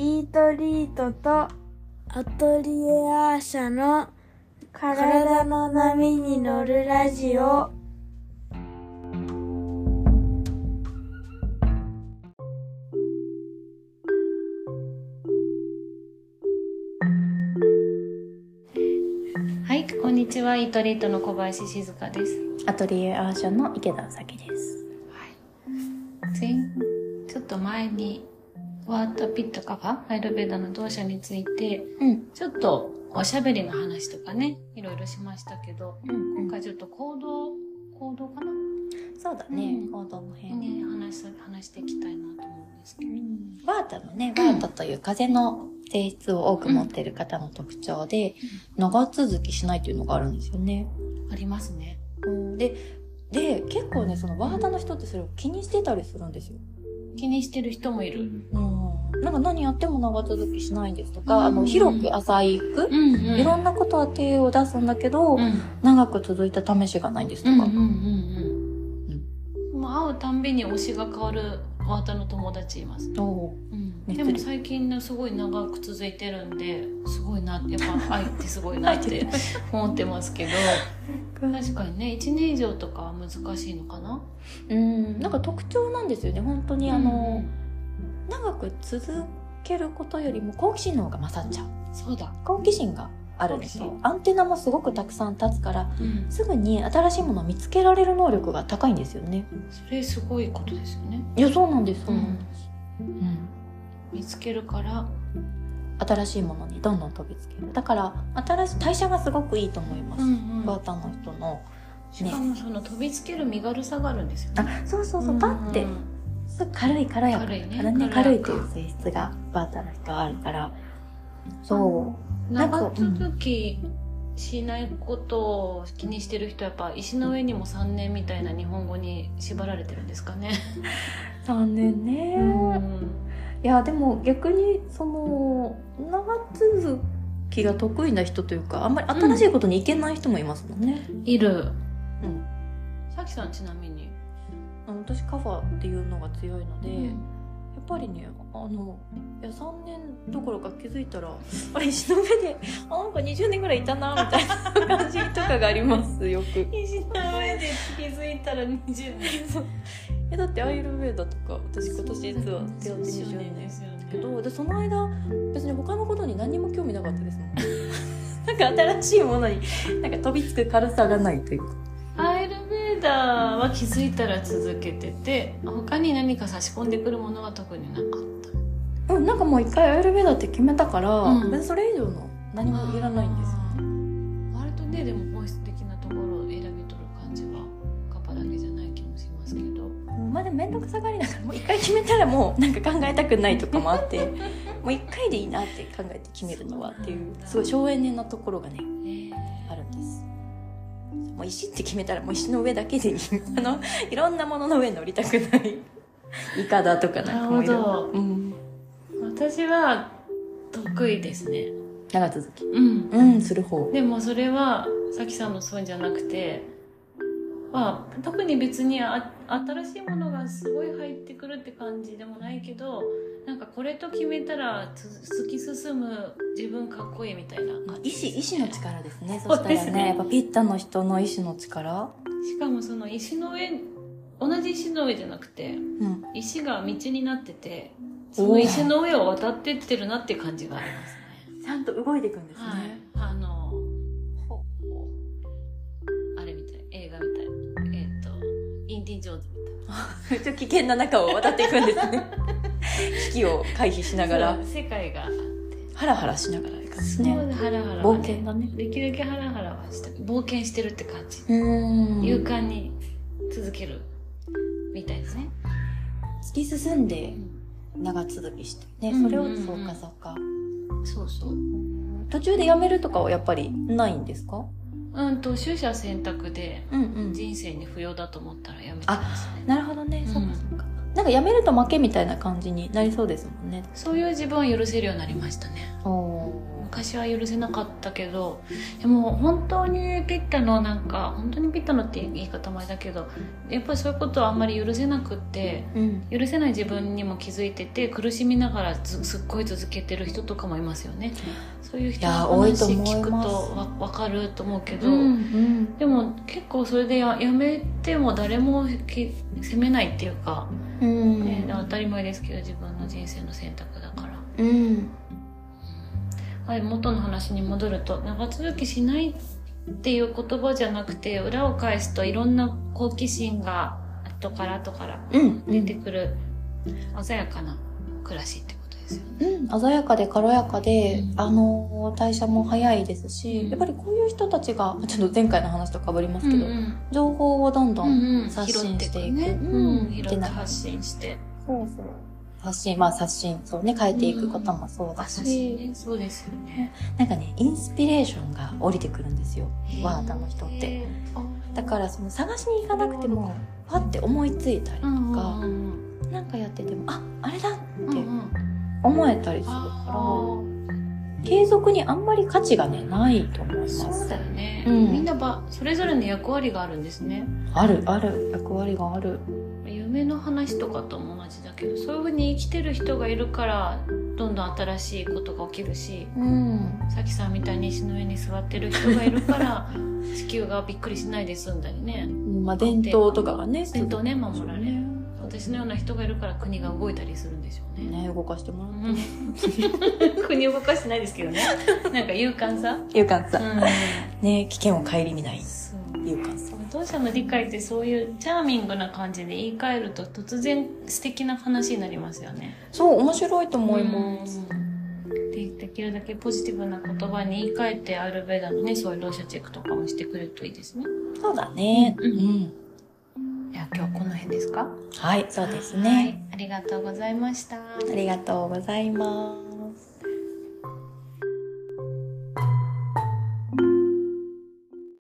イートリートとアトリエアーシャの体の波に乗るラジオはい、こんにちは。イートリートの小林静香です。アトリエアーシャの池田咲です。前、ちょっと前に、ワータピットカファ、アイルベーダの同社について、うん。ちょっとおしゃべりの話とかね、いろいろしましたけど、うん今回ちょっと行動、行動かな？そうだね、うん行動の辺。ね、話す、話していきたいなと思うんですけど。バータのね、バータという風の性質を多く持っている方の特徴で、長続きしないというのがあるんですよね。ありますね。うん、で、で、結構ね、そのバータの人ってそれを気にしてたりするんですよ。気にしてる人もいる。うん。なんか何やっても長続きしないんですとか、うんあの、広く浅く、うん、うん。いろんなことは手を出すんだけど、うん。長く続いた試しがないんですとうん、うか。ん、うん、うん。もう会うたんびに推しが変わるワータの友達います。おうんねでも最近ねすごい長く続いてるんですごいなやっぱ愛ってすごいなって 思ってますけど 確かにね1年以上とかは難しいのかな？うん、なんか特徴なんですよね。本当にあの、長く続けることよりも好奇心の方が勝っちゃう。そうだ、好奇心があるんですよ。アンテナもすごくたくさん立つから、うん、すぐに新しいものを見つけられる能力が高いんですよね。それすごいことですよね、いや、そうなんです。そうなんです。うん見つけるから新しいものにどんどん飛びつける。だから、新しい、代謝がすごくいいと思います。んバーターの人の。しかもその飛びつける身軽さがあるんですよねあ、そうそうそう、パッてうん、すぐ軽い軽やか軽いね軽いという性質がバーターの人はあるから。そう。長続きしないことを気にしてる人はやっぱ石の上にも3年みたいな日本語に縛られてるんですかね。3年ね、うんいやでも逆にその長続きが得意な人というかあんまり新しいことにいけない人もいますもんね、いる。うんさきさんちなみに。あの私カファっていうのが強いので、やっぱりねあのいや3年どころか気づいたら あれ石の上であなんか20年ぐらいいたなみたいな感じとかがありますよく。石の上で気づいたら20年。えだってアイルベーダとか私今年実は手当て20年です。けどでその間別に他のことに何も興味なかったですもん。なんか新しいものになんか飛びつく軽さがないというかダーは気づいたら続けてて、他に何か差し込んでくるものは特になかった。うんなんかもう一回アイルベーダって決めたから、うん。別にそれ以上の何もいらないんですよ。割とねでも本質的なところを選び取る感じはカパだけじゃない気もしますけど。まあでも面倒くさがりながらもう一回決めたらもうなんか考えたくないとかもあって もう一回でいいなって考えて決めるのはっていうすごい省エネなところがねあるんですもう石って決めたらもう石の上だけでいい。あのいろんなものの上に乗りたくない。イカだとかなんかど。うん。私は得意ですね。長続き。うん。うんする方。でもそれはさきさんのそうじゃなくてまあ特に別にあ新しいものがすごい入ってくるって感じでもないけどなんかこれと決めたらつ突き進む自分かっこいいみたいな。感じ意志意志の力ですね。そしたらねねやっぱピッタの人の意志の力。しかもその石の上同じ石の上じゃなくてうん。石が道になっててその石の上を渡ってってるなっていう感じがありますね。ちゃんと動いていくんですね、はい。あのあれみたい。映画みたい。えっ、とインディ・ジョーンズみたい めっちゃ危険な中を渡っていくんですね危機を回避しながら世界がハラハラしながらですねハラハラ。は冒険だね。できるだけハラハラはして冒険してるって感じ、うん。勇敢に続けるみたいですね。突き進んで長続きしてね、うんそれをうんうん。そうかそうか。そうそう。途中でやめるとかはやっぱりないんですか？うんと取捨選択でうんうん。人生に不要だと思ったらやめてますね。なるほどね、うん。そうかそうかなんかやめると負けみたいな感じになりそうですもんね。そういう自分を許せるようになりましたね。お昔は許せなかったけどでも本当にピッタのなんか本当にピッタのって言い方前だけどやっぱりそういうことはあんまり許せなくってうん。許せない自分にも気づいてて苦しみながらずすっごい続けてる人とかもいますよね。そういう人のいや多いと話聞くとわ分かると思うけど、うんでも結構それでややめても誰もき責めないっていうか、うん。ね当たり前ですけど自分の人生の選択だから。うん。はい、元の話に戻ると長続きしないっていう言葉じゃなくて裏を返すといろんな好奇心が後から後からうん。出てくる。鮮やかな暮らしってですよね。うん、鮮やかで軽やかで、うん。あの代謝も早いですし、うん。やっぱりこういう人たちがちょっと前回の話とかぶりますけど、うん情報をどんどうんん。発信していく、うんうん、拾って発信して。そうそう。発信まあ刷新そうね変えていくこともそうだ発し、信ね。そうですよね。なんかねインスピレーションが降りてくるんですよ。ワータの人って。だからその探しに行かなくてもパッて思いついたりとか、うんうんうん。なんかやっててもああれだってうんうん思えたりするあから、ー。継続にあんまり価値がねないと思います。そうだよね、うん。みんなばそれぞれの役割があるんですね。あるある。役割がある。夢の話とかとも同じだけどそういうふうに生きてる人がいるからどんどん新しいことが起きるしうん。さきさんみたいに石の上に座ってる人がいるから 地球がびっくりしないで済んだりね。まあ伝統とかがね伝統ね守られる。ね私のような人がいるから国が動いたりするんでしょうね。ね動かしてもらって。う ん国動かしてないですけどね。なんか勇敢さ、勇敢さ、うん、ね危険を顧みない。勇敢さ。お父さんの理解ってそういうチャーミングな感じで言い換えると突然素敵な話になりますよね。そう面白いと思います。うん。でできるだけポジティブな言葉に言い換えてアイルベーダのねそういうローシャチェックとかもしてくれるといいですね。そうだね。うん。うん今日はこの辺ですか？はいそうですはい。ねありがとうございました。ありがとうございます